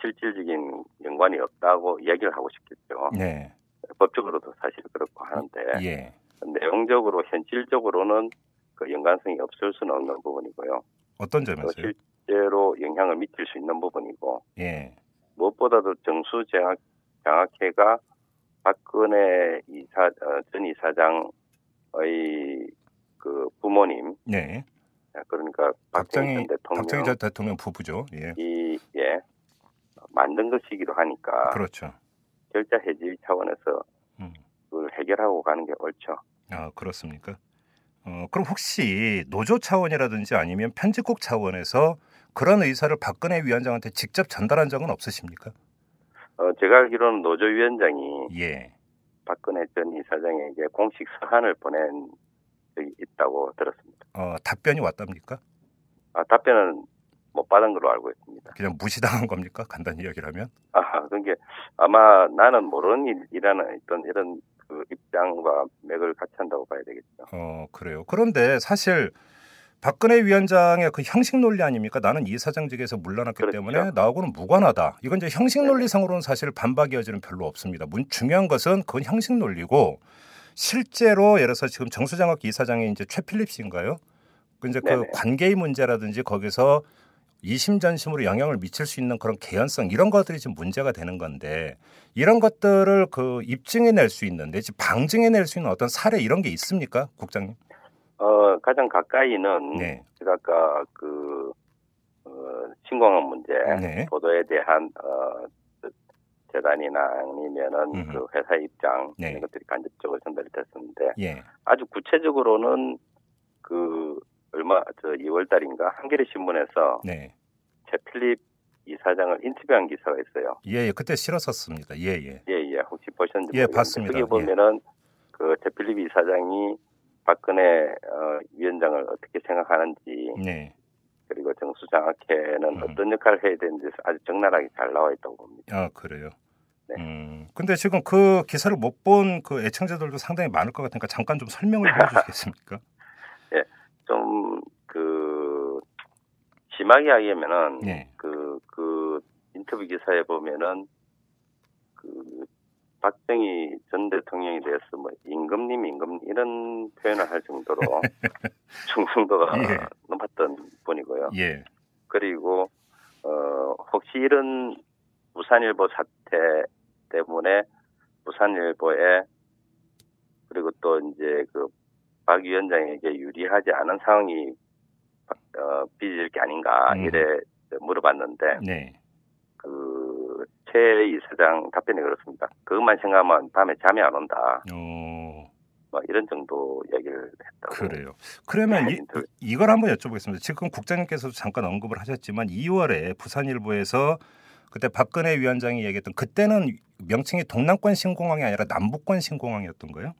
[SPEAKER 7] 실질적인 연관이 없다고 이야기를 하고 싶겠죠.
[SPEAKER 2] 네,
[SPEAKER 7] 법적으로도 사실 그렇고 하는데
[SPEAKER 2] 예,
[SPEAKER 7] 내용적으로 현실적으로는 그 연관성이 없을 수는 없는 부분이고요.
[SPEAKER 2] 어떤
[SPEAKER 7] 또
[SPEAKER 2] 점에서요?
[SPEAKER 7] 실제로 영향을 미칠 수 있는 부분이고
[SPEAKER 2] 예,
[SPEAKER 7] 무엇보다도 정수 장학, 장학회가 박근혜 이사 어, 전 이사장의 그 부모님
[SPEAKER 2] 네.
[SPEAKER 7] 그러니까 박정희
[SPEAKER 2] 박정희
[SPEAKER 7] 전 대통령
[SPEAKER 2] 박정희 전 대통령 부부죠. 예.
[SPEAKER 7] 이 예, 만든 것이기도 하니까
[SPEAKER 2] 그렇죠.
[SPEAKER 7] 결자 해지 차원에서
[SPEAKER 2] 음.
[SPEAKER 7] 그걸 해결하고 가는 게 옳죠.
[SPEAKER 2] 아 그렇습니까? 어, 그럼 혹시 노조 차원이라든지 아니면 편집국 차원에서 그런 의사를 박근혜 위원장한테 직접 전달한 적은 없으십니까?
[SPEAKER 7] 어, 제가 알기로는 노조 위원장이
[SPEAKER 2] 예.
[SPEAKER 7] 박근혜 전 이사장에게 공식 서한을 보낸 적이 있다고 들었습니다.
[SPEAKER 2] 어, 답변이 왔답니까?
[SPEAKER 7] 아, 답변은 못 받은 걸로 알고 있습니다.
[SPEAKER 2] 그냥 무시당한 겁니까? 간단히 이야기를 하면.
[SPEAKER 7] 아, 그게 아마 나는 모르는 일이라는 어떤 이런 그 입장과 맥을 같이 한다고 봐야 되겠죠.
[SPEAKER 2] 어, 그래요. 그런데 사실 박근혜 위원장의 그 형식 논리 아닙니까? 나는 이 사장직에서 물러났기
[SPEAKER 7] 그렇죠.
[SPEAKER 2] 때문에 나하고는 무관하다. 이건 이제 형식 논리상으로는 사실 반박의 여지는 별로 없습니다. 문, 중요한 것은 그건 형식 논리고 실제로 예를 들어서 지금 정수장학 이사장이 이제 최필립 씨인가요? 그 이제 그. 관계의 문제라든지 거기서 이심전심으로 영향을 미칠 수 있는 그런 개연성 이런 것들이 지금 문제가 되는 건데 이런 것들을 그 입증해낼 수 있는 내지 방증해낼 수 있는 어떤 사례 이런 게 있습니까, 국장님?
[SPEAKER 7] 어, 가장 가까이는
[SPEAKER 2] 네.
[SPEAKER 7] 제가 아까 그 어, 신공항 문제
[SPEAKER 2] 네.
[SPEAKER 7] 보도에 대한 어, 그 재단이나 아니면은
[SPEAKER 2] 음흠.
[SPEAKER 7] 그 회사 입장
[SPEAKER 2] 네.
[SPEAKER 7] 이런 것들이 간접적으로 전달이 됐었는데
[SPEAKER 2] 예.
[SPEAKER 7] 아주 구체적으로는 그 얼마 저 2월 달인가 한겨레 신문에서
[SPEAKER 2] 네.
[SPEAKER 7] 최필립 이사장을 인터뷰한 기사가 있어요.
[SPEAKER 2] 예, 예. 그때 실었었습니다. 예, 예.
[SPEAKER 7] 예, 예. 혹시 보셨는지
[SPEAKER 2] 예,
[SPEAKER 7] 모르겠는데
[SPEAKER 2] 봤습니다.
[SPEAKER 7] 거기 보면은 그 최필립 이사장이 박근혜 어, 위원장을 어떻게 생각하는지
[SPEAKER 2] 네.
[SPEAKER 7] 그리고 정수 장학회는
[SPEAKER 2] 음.
[SPEAKER 7] 어떤 역할을 해야 되는지 아주 적나라하게 잘 나와 있다고 봅니다.
[SPEAKER 2] 아, 그래요.
[SPEAKER 7] 네.
[SPEAKER 2] 음. 근데 지금 그 기사를 못 본 그 애청자들도 상당히 많을 것 같으니까 잠깐 좀 설명을 해 주시겠습니까?
[SPEAKER 7] 좀 그 심하게 하면은
[SPEAKER 2] 네.
[SPEAKER 7] 그, 그 인터뷰 기사에 보면은 그 박정희 전 대통령에 대해서 뭐 임금님 임금 이런 표현을 할 정도로 충성도가
[SPEAKER 2] 예.
[SPEAKER 7] 높았던 분이고요.
[SPEAKER 2] 예.
[SPEAKER 7] 그리고 어 혹시 이런 부산일보 사태 때문에 부산일보에 그리고 또 이제 그 박 위원장에게 유리하지 않은 상황이 어, 빚을 게 아닌가
[SPEAKER 2] 음.
[SPEAKER 7] 이래 물어봤는데
[SPEAKER 2] 네.
[SPEAKER 7] 그최 이사장 답변이 그렇습니다. 그것만 생각하면 밤에 잠이 안 온다.
[SPEAKER 2] 어,
[SPEAKER 7] 뭐 이런 정도 얘기를 했다고.
[SPEAKER 2] 그래요. 그러면 이,
[SPEAKER 7] 인터뷰.
[SPEAKER 2] 이- 이걸 한번 여쭤보겠습니다. 지금 국장님께서도 잠깐 언급을 하셨지만 2월에 부산일보에서 그때 박근혜 위원장이 얘기했던 그때는 명칭이 동남권 신공항이 아니라 남북권 신공항이었던 거예요?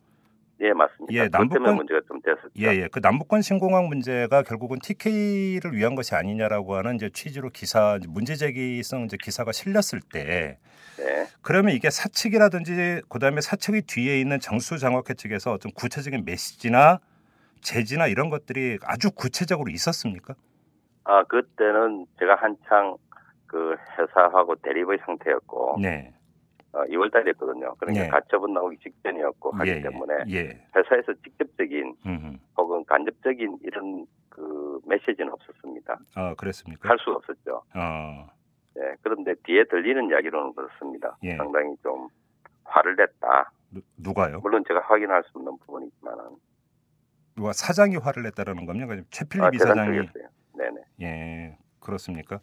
[SPEAKER 7] 예, 맞습니다.
[SPEAKER 2] 예, 남북권-
[SPEAKER 7] 문제가 좀 됐었죠.
[SPEAKER 2] 예, 예. 그 남북권 신공항 문제가 결국은 TK를 위한 것이 아니냐라고 하는 이제 취지로 기사 문제 제기성 이제 기사가 실렸을 때
[SPEAKER 7] 네.
[SPEAKER 2] 그러면 이게 사측이라든지 그다음에 사측의 뒤에 있는 정수 장학회 측에서 어떤 구체적인 메시지나 제지나 이런 것들이 아주 구체적으로 있었습니까?
[SPEAKER 7] 아, 그때는 제가 한창 그 회사하고 대립의 상태였고,
[SPEAKER 2] 네.
[SPEAKER 7] 어, 2월 달이었거든요. 그러니까
[SPEAKER 2] 네.
[SPEAKER 7] 가처분 나오기 직전이었고 하기
[SPEAKER 2] 예,
[SPEAKER 7] 때문에
[SPEAKER 2] 예.
[SPEAKER 7] 회사에서 직접적인
[SPEAKER 2] 음.
[SPEAKER 7] 혹은 간접적인 이런 그 메시지는 없었습니다.
[SPEAKER 2] 아, 그랬습니까?
[SPEAKER 7] 할수 없었죠.
[SPEAKER 2] 어.
[SPEAKER 7] 네, 그런데 뒤에 들리는 이야기로는 그렇습니다.
[SPEAKER 2] 예.
[SPEAKER 7] 상당히 좀 화를 냈다.
[SPEAKER 2] 누, 누가요?
[SPEAKER 7] 물론 제가 확인할 수 없는 부분이지만은
[SPEAKER 2] 누가 사장이 화를 냈다라는 겁니까? 최필립
[SPEAKER 7] 아,
[SPEAKER 2] 이사장이.
[SPEAKER 7] 네네.
[SPEAKER 2] 예, 그렇습니까?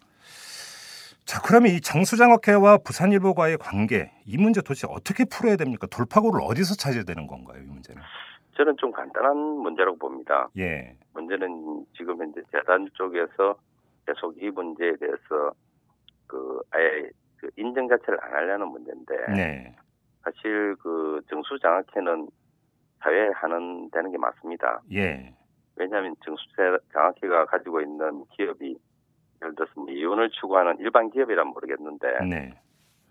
[SPEAKER 2] 자, 그러면 이 정수장학회와 부산일보과의 관계 이 문제 도대체 어떻게 풀어야 됩니까? 돌파구를 어디서 찾아야 되는 건가요, 이 문제는?
[SPEAKER 7] 저는 좀 간단한 문제라고 봅니다.
[SPEAKER 2] 예,
[SPEAKER 7] 문제는 지금 현재 재단 쪽에서 계속 이 문제에 대해서 그 아예 그 인정 자체를 안 하려는 문제인데
[SPEAKER 2] 네,
[SPEAKER 7] 사실 그 정수장학회는 사회에 하는 되는 게 맞습니다.
[SPEAKER 2] 예,
[SPEAKER 7] 왜냐하면 정수장학회가 가지고 있는 기업이 예를 들어서 뭐 이혼을 추구하는 일반 기업이란 모르겠는데
[SPEAKER 2] 네,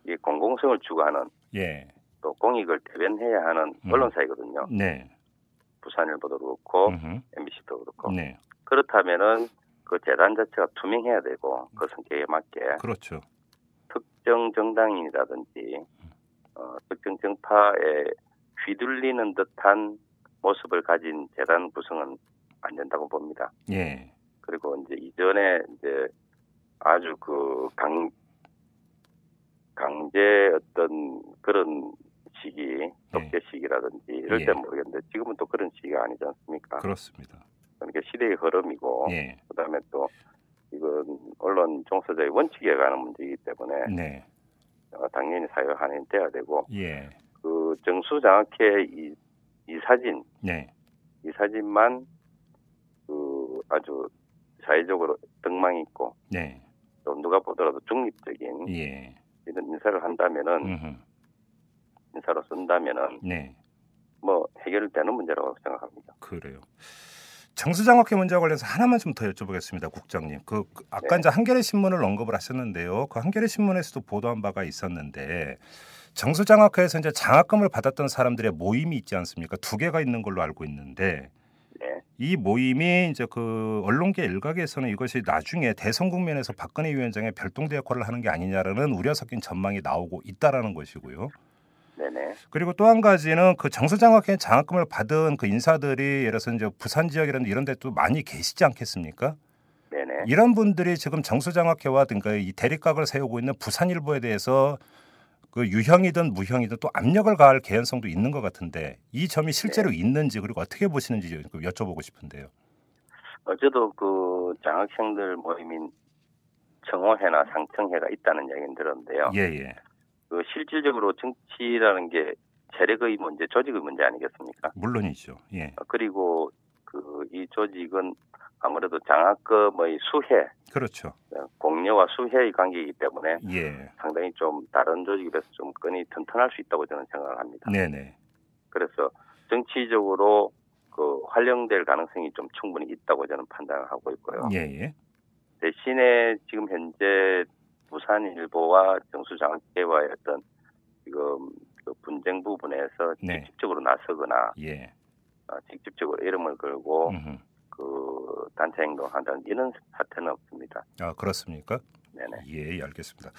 [SPEAKER 7] 이 공공성을 추구하는
[SPEAKER 2] 예,
[SPEAKER 7] 또 공익을 대변해야 하는
[SPEAKER 2] 음.
[SPEAKER 7] 언론사이거든요.
[SPEAKER 2] 네,
[SPEAKER 7] 부산일보도 그렇고
[SPEAKER 2] 음흠,
[SPEAKER 7] MBC도 그렇고
[SPEAKER 2] 네,
[SPEAKER 7] 그렇다면은 그 재단 자체가 투명해야 되고 그 성격에 맞게
[SPEAKER 2] 그렇죠.
[SPEAKER 7] 특정 정당인이라든지 어, 특정 정파에 휘둘리는 듯한 모습을 가진 재단 구성은 안 된다고 봅니다.
[SPEAKER 2] 예,
[SPEAKER 7] 그리고 이제 이전에 이제 아주 그 강, 강제 어떤 그런 시기, 독재 시기라든지 이럴
[SPEAKER 2] 예.
[SPEAKER 7] 때 모르겠는데 지금은 또 그런 시기가 아니지 않습니까?
[SPEAKER 2] 그렇습니다.
[SPEAKER 7] 그러니까 시대의 흐름이고
[SPEAKER 2] 예.
[SPEAKER 7] 그다음에 또 이건 언론 종사자의 원칙에 관한 문제이기 때문에
[SPEAKER 2] 네.
[SPEAKER 7] 어, 당연히 사회가 한인 돼야 되고
[SPEAKER 2] 예.
[SPEAKER 7] 그 정수 장학회 이, 이 사진
[SPEAKER 2] 네.
[SPEAKER 7] 이 사진만 그 아주 사회적으로 등망 있고
[SPEAKER 2] 네.
[SPEAKER 7] 또 누가 보더라도 중립적인
[SPEAKER 2] 예.
[SPEAKER 7] 이런 인사를 한다면은
[SPEAKER 2] 음흠.
[SPEAKER 7] 인사로 쓴다면은
[SPEAKER 2] 네.
[SPEAKER 7] 뭐 해결되는 문제라고 생각합니다.
[SPEAKER 2] 그래요. 정수장학회 문제와 관련해서 하나만 좀 더 여쭤보겠습니다, 국장님. 그, 그 아까
[SPEAKER 7] 네.
[SPEAKER 2] 이제 한겨레 신문을 언급을 하셨는데요. 그 한겨레 신문에서도 보도한 바가 있었는데 정수장학회에서 이제 장학금을 받았던 사람들의 모임이 있지 않습니까? 두 개가 있는 걸로 알고 있는데
[SPEAKER 7] 네.
[SPEAKER 2] 이 모임이 이제 그 언론계 일각에서는 이것이 나중에 대선 국면에서 박근혜 위원장의 별동대 역할을 하는 게 아니냐라는 우려 섞인 전망이 나오고 있다라는 것이고요.
[SPEAKER 7] 네네.
[SPEAKER 2] 그리고 또 한 가지는 그 정수장학회 장학금을 받은 그 인사들이 예를 들어서 이제 부산 지역이라든 이런 데또 많이 계시지 않겠습니까?
[SPEAKER 7] 네네.
[SPEAKER 2] 이런 분들이 지금 정수장학회와든가 이 대립각을 세우고 있는 부산일보에 대해서 그 유형이든 무형이든 또 압력을 가할 개연성도 있는 것 같은데 이 점이 실제로 있는지 그리고 어떻게 보시는지 좀 여쭤보고 싶은데요.
[SPEAKER 7] 어제도 그 장학생들 모임인 청호회나 상청회가 있다는 얘기는 들었는데요.
[SPEAKER 2] 예, 예.
[SPEAKER 7] 그 실질적으로 정치라는 게 세력의 문제, 조직의 문제 아니겠습니까?
[SPEAKER 2] 물론이죠. 예.
[SPEAKER 7] 어, 그리고 그 이 조직은 아무래도 장학금의 수혜,
[SPEAKER 2] 그렇죠.
[SPEAKER 7] 어, 공여와 수혜의 관계이기 때문에
[SPEAKER 2] 예.
[SPEAKER 7] 상당히 좀 다른 조직에 비해서 좀 끈이 튼튼할 수 있다고 저는 생각을 합니다.
[SPEAKER 2] 네, 네.
[SPEAKER 7] 그래서 정치적으로 그 활용될 가능성이 좀 충분히 있다고 저는 판단을 하고 있고요.
[SPEAKER 2] 예, 예.
[SPEAKER 7] 대신에 지금 현재 부산일보와 정수장학회와의 어떤 지금 그 분쟁 부분에서
[SPEAKER 2] 네.
[SPEAKER 7] 직접적으로 나서거나
[SPEAKER 2] 예.
[SPEAKER 7] 어, 직접적으로 이름을 걸고
[SPEAKER 2] 음흠.
[SPEAKER 7] 그 단체 행동한다는 이런 사태는 없습니다.
[SPEAKER 2] 아, 그렇습니까?
[SPEAKER 7] 네네.
[SPEAKER 2] 예, 예, 알겠습니다.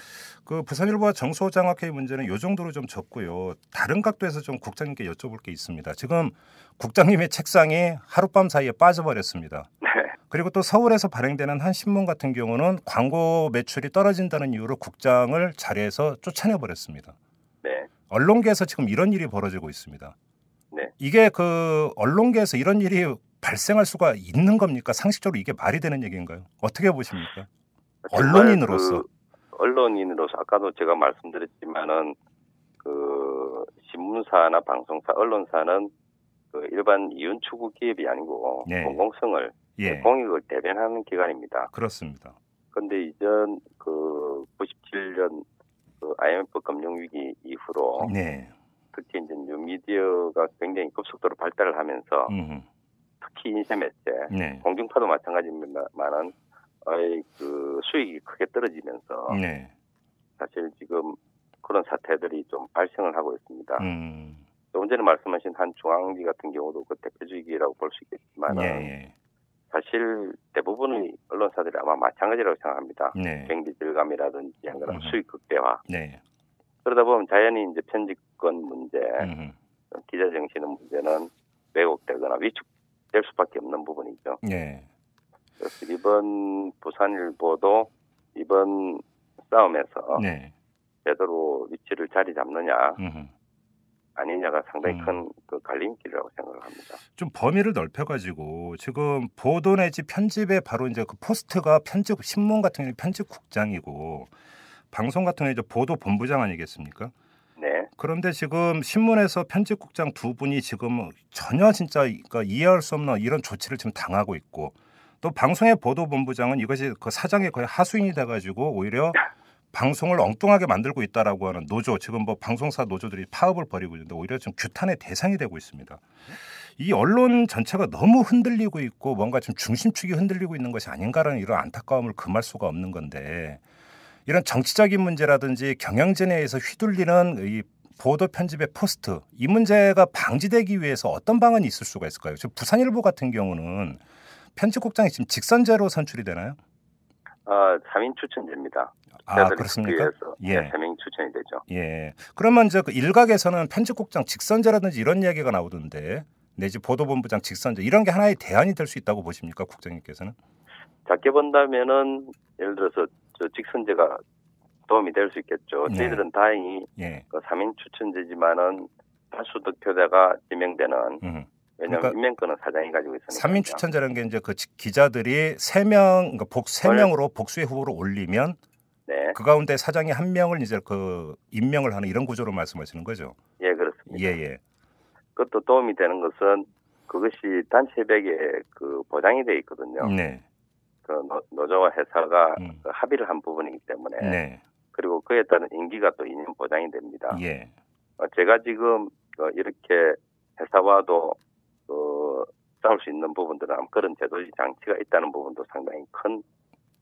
[SPEAKER 2] 그 부산일보와 정소장학회 문제는 이 정도로 좀 적고요. 다른 각도에서 좀 국장님께 여쭤볼 게 있습니다. 지금 국장님의 책상이 하룻밤 사이에 빠져버렸습니다.
[SPEAKER 7] 네.
[SPEAKER 2] 그리고 또 서울에서 발행되는 한 신문 같은 경우는 광고 매출이 떨어진다는 이유로 국장을 자리에서 쫓아내 버렸습니다.
[SPEAKER 7] 네.
[SPEAKER 2] 언론계에서 지금 이런 일이 벌어지고 있습니다.
[SPEAKER 7] 네.
[SPEAKER 2] 이게 그 언론계에서 이런 일이 발생할 수가 있는 겁니까? 상식적으로 이게 말이 되는 얘기인가요? 어떻게 보십니까? 언론인으로서.
[SPEAKER 7] 그 언론인으로서 아까도 제가 말씀드렸지만은 그 신문사나 방송사, 언론사는 그 일반 이윤 추구 기업이 아니고
[SPEAKER 2] 네.
[SPEAKER 7] 공공성을
[SPEAKER 2] 예,
[SPEAKER 7] 공익을 대변하는 기관입니다.
[SPEAKER 2] 그렇습니다.
[SPEAKER 7] 그런데 이전 그 97년 그 IMF 금융위기 이후로
[SPEAKER 2] 네.
[SPEAKER 7] 특히 이제 뉴미디어가 굉장히 급속도로 발달을 하면서
[SPEAKER 2] 음,
[SPEAKER 7] 특히 인쇄 매체,
[SPEAKER 2] 네.
[SPEAKER 7] 공중파도 마찬가지입니다만은 그 수익이 크게 떨어지면서
[SPEAKER 2] 네.
[SPEAKER 7] 사실 지금 그런 사태들이 좀 발생을 하고 있습니다.
[SPEAKER 2] 음.
[SPEAKER 7] 조금 전에 말씀하신 한 중앙지 같은 경우도 그 대표적이라고 볼 수 있겠지만
[SPEAKER 2] 예,
[SPEAKER 7] 은
[SPEAKER 2] 예.
[SPEAKER 7] 사실 대부분의 언론사들이 아마 마찬가지라고 생각합니다.
[SPEAKER 2] 네.
[SPEAKER 7] 경기 질감이라든지 한 그런
[SPEAKER 2] 음.
[SPEAKER 7] 수익 극대화
[SPEAKER 2] 네.
[SPEAKER 7] 그러다 보면 자연히 이제 편집권 문제,
[SPEAKER 2] 음.
[SPEAKER 7] 기자 정신의 문제는 왜곡되거나 위축 될 수밖에 없는 부분이죠.
[SPEAKER 2] 네.
[SPEAKER 7] 그래서 이번 부산일보도 이번 싸움에서
[SPEAKER 2] 네.
[SPEAKER 7] 제대로 위치를 자리 잡느냐
[SPEAKER 2] 음.
[SPEAKER 7] 아니냐가 상당히
[SPEAKER 2] 음.
[SPEAKER 7] 큰그 갈림길이라고 생각을 합니다.
[SPEAKER 2] 좀 범위를 넓혀가지고 지금 보도 내지 편집에 바로 이제 그 포스트가 편집 신문 같은 경우는 편집국장이고 방송 같은 경우는 이제 보도 본부장 아니겠습니까?
[SPEAKER 7] 네,
[SPEAKER 2] 그런데 지금 신문에서 편집국장 두 분이 지금 전혀 진짜 그러니까 이해할 수 없는 이런 조치를 지금 당하고 있고 또 방송의 보도본부장은 이것이 그 사장의 거의 하수인이 돼가지고 오히려 방송을 엉뚱하게 만들고 있다라고 하는 노조 지금 뭐 방송사 노조들이 파업을 벌이고 있는데 오히려 좀 규탄의 대상이 되고 있습니다. 이 언론 전체가 너무 흔들리고 있고 뭔가 좀 중심축이 흔들리고 있는 것이 아닌가라는 이런 안타까움을 금할 수가 없는 건데 이런 정치적인 문제라든지 경영진에 의해서 휘둘리는 이 보도 편집의 포스트 이 문제가 방지되기 위해서 어떤 방안이 있을 수가 있을까요? 지금 부산일보 같은 경우는 편집국장이 지금 직선제로 선출이 되나요?
[SPEAKER 7] 아 3인 추천제입니다.
[SPEAKER 2] 아 그렇습니까?
[SPEAKER 7] 국회에서
[SPEAKER 2] 예.
[SPEAKER 7] 네, 3명 추천이 되죠.
[SPEAKER 2] 예. 그러면 이제 그 일각에서는 편집국장 직선제라든지 이런 이야기가 나오던데 내지 보도본부장 직선제 이런 게 하나의 대안이 될 수 있다고 보십니까, 국장님께서는?
[SPEAKER 7] 작게 본다면은 예를 들어서 저 직선제가 도움이 될 수 있겠죠.
[SPEAKER 2] 네.
[SPEAKER 7] 저희들은 다행히
[SPEAKER 2] 예.
[SPEAKER 7] 그 3인 추천제지만은 다수 득표자가 지명되는
[SPEAKER 2] 음.
[SPEAKER 7] 왜냐하면
[SPEAKER 2] 그러니까
[SPEAKER 7] 임명권은 사장이 가지고 있으니까.
[SPEAKER 2] 삼인 추천자라는 게 이제 그 지- 기자들이 세 명, 그러니까 복세 명으로 복수의 후보를 올리면
[SPEAKER 7] 네,
[SPEAKER 2] 그 가운데 사장이 한 명을 이제 그 임명을 하는 이런 구조로 말씀하시는 거죠.
[SPEAKER 7] 예 그렇습니다.
[SPEAKER 2] 예, 예.
[SPEAKER 7] 그것도 도움이 되는 것은 그것이 단체백에 그 보장이 돼 있거든요.
[SPEAKER 2] 네.
[SPEAKER 7] 그 노, 노조와 회사가
[SPEAKER 2] 음.
[SPEAKER 7] 그 합의를 한 부분이기 때문에
[SPEAKER 2] 네.
[SPEAKER 7] 그리고 그에 따른 임기가 또 2년 보장이 됩니다.
[SPEAKER 2] 예.
[SPEAKER 7] 어, 제가 지금 어, 이렇게 회사와도 어, 싸울 수 있는 부분들은 그런 제도적 장치가 있다는 부분도 상당히 큰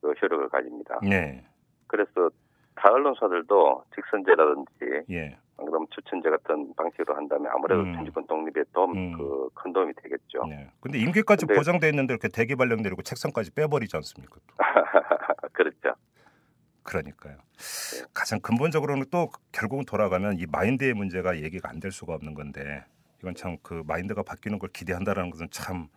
[SPEAKER 7] 그, 효력을 가집니다.
[SPEAKER 2] 네.
[SPEAKER 7] 그래서 타 언론사들도 직선제라든지
[SPEAKER 2] 예.
[SPEAKER 7] 그럼 추천제 같은 방식으로 한다면 아무래도
[SPEAKER 2] 음.
[SPEAKER 7] 정치권 독립에 도움
[SPEAKER 2] 음.
[SPEAKER 7] 그 큰 도움이 되겠죠.
[SPEAKER 2] 네. 근데 임기까지
[SPEAKER 7] 근데-
[SPEAKER 2] 보장돼 있는데 이렇게 대기 발령 내리고 책상까지 빼버리지 않습니까? 그러니까요.
[SPEAKER 7] 네.
[SPEAKER 2] 가장 근본적으로는 또 결국은 돌아가면 이 마인드의 문제가 얘기가 안 될 수가 없는 건데 이건 참 그 마인드가 바뀌는 걸 기대한다라는 것은 참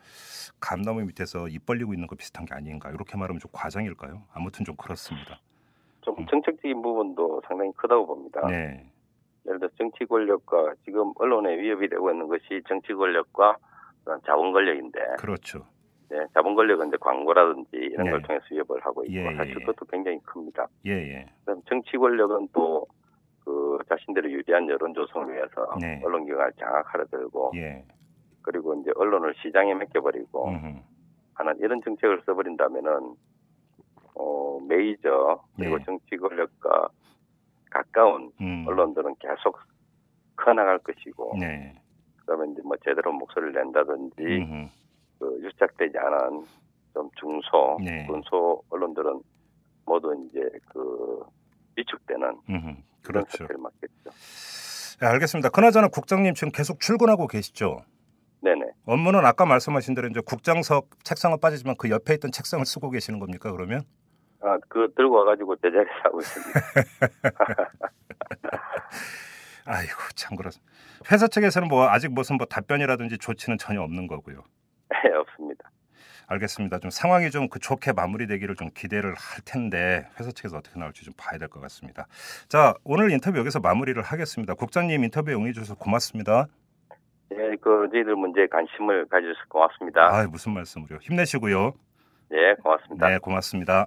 [SPEAKER 2] 감나무 밑에서 입 벌리고 있는 거 비슷한 게 아닌가 이렇게 말하면 좀 과장일까요? 아무튼 좀 그렇습니다.
[SPEAKER 7] 좀 정책적인 부분도 상당히 크다고 봅니다.
[SPEAKER 2] 음. 네,
[SPEAKER 7] 예를 들어 정치 권력과 지금 언론에 위협이 되고 있는 것이 정치 권력과 자본 권력인데
[SPEAKER 2] 그렇죠.
[SPEAKER 7] 네, 자본 권력은 이제 광고라든지 이런
[SPEAKER 2] 네.
[SPEAKER 7] 걸 통해서 위협을 하고 있고
[SPEAKER 2] 예, 예,
[SPEAKER 7] 사실
[SPEAKER 2] 예.
[SPEAKER 7] 그것도 굉장히 큽니다.
[SPEAKER 2] 예, 예,
[SPEAKER 7] 그다음 정치 권력은 또 그 자신들의 유리한 여론 조성을 위해서
[SPEAKER 2] 네.
[SPEAKER 7] 언론 기관을 장악하려 들고
[SPEAKER 2] 예.
[SPEAKER 7] 그리고 이제 언론을 시장에 맡겨버리고
[SPEAKER 2] 음흠.
[SPEAKER 7] 하는 이런 정책을 써버린다면은 어 메이저 그리고
[SPEAKER 2] 네.
[SPEAKER 7] 정치 권력과 가까운
[SPEAKER 2] 음.
[SPEAKER 7] 언론들은 계속 커나갈 것이고
[SPEAKER 2] 네.
[SPEAKER 7] 그다음에 이제 뭐 제대로 목소리를 낸다든지
[SPEAKER 2] 음흠.
[SPEAKER 7] 그 유착되지 않은 좀 중소
[SPEAKER 2] 네.
[SPEAKER 7] 군소 언론들은 모두 이제 그 위축되는
[SPEAKER 2] 음흠.
[SPEAKER 7] 그런
[SPEAKER 2] 그렇죠.
[SPEAKER 7] 사태를 맞겠죠.
[SPEAKER 2] 네, 알겠습니다. 그나저나 국장님 지금 계속 출근하고 계시죠?
[SPEAKER 7] 네네.
[SPEAKER 2] 업무는 아까 말씀하신 대로 이제 국장석 책상은 빠지지만 그 옆에 있던 책상을 쓰고 계시는 겁니까? 그러면?
[SPEAKER 7] 아, 그 들고 와가지고 제자리에 하고 있습니다.
[SPEAKER 2] 아이고 참 그렇습니다. 회사 측에서는 뭐 아직 무슨 뭐 답변이라든지 조치는 전혀 없는 거고요.
[SPEAKER 7] 네, 없습니다.
[SPEAKER 2] 알겠습니다. 좀 상황이 좀 그 좋게 마무리되기를 좀 기대를 할 텐데 회사 측에서 어떻게 나올지 좀 봐야 될 것 같습니다. 자 오늘 인터뷰 여기서 마무리를 하겠습니다. 국장님 인터뷰에 응해 주셔서 고맙습니다.
[SPEAKER 7] 네, 그 저희들 문제에 관심을 가져주셔서 고맙습니다.
[SPEAKER 2] 아 무슨 말씀을요. 힘내시고요.
[SPEAKER 7] 네, 고맙습니다.
[SPEAKER 2] 네 고맙습니다.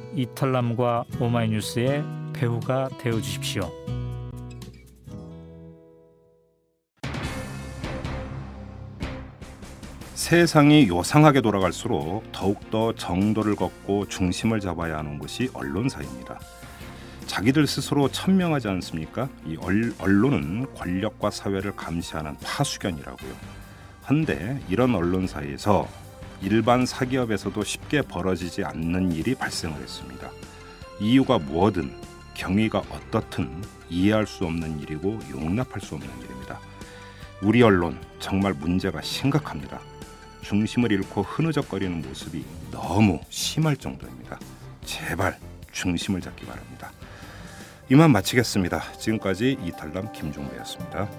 [SPEAKER 8] 이털남과 오마이뉴스의 배우가 되어 주십시오.
[SPEAKER 2] 세상이 요상하게 돌아갈수록 더욱더 정도를 걷고 중심을 잡아야 하는 것이 언론사입니다. 자기들 스스로 천명하지 않습니까? 이 얼- 언론은 권력과 사회를 감시하는 파수견이라고요. 한데 이런 언론사에서 일반 사기업에서도 쉽게 벌어지지 않는 일이 발생을 했습니다. 이유가 무엇든 경위가 어떻든 이해할 수 없는 일이고 용납할 수 없는 일입니다. 우리 언론 정말 문제가 심각합니다. 중심을 잃고 흐느적거리는 모습이 너무 심할 정도입니다. 제발 중심을 잡기 바랍니다. 이만 마치겠습니다. 지금까지 이탈남 김종배였습니다.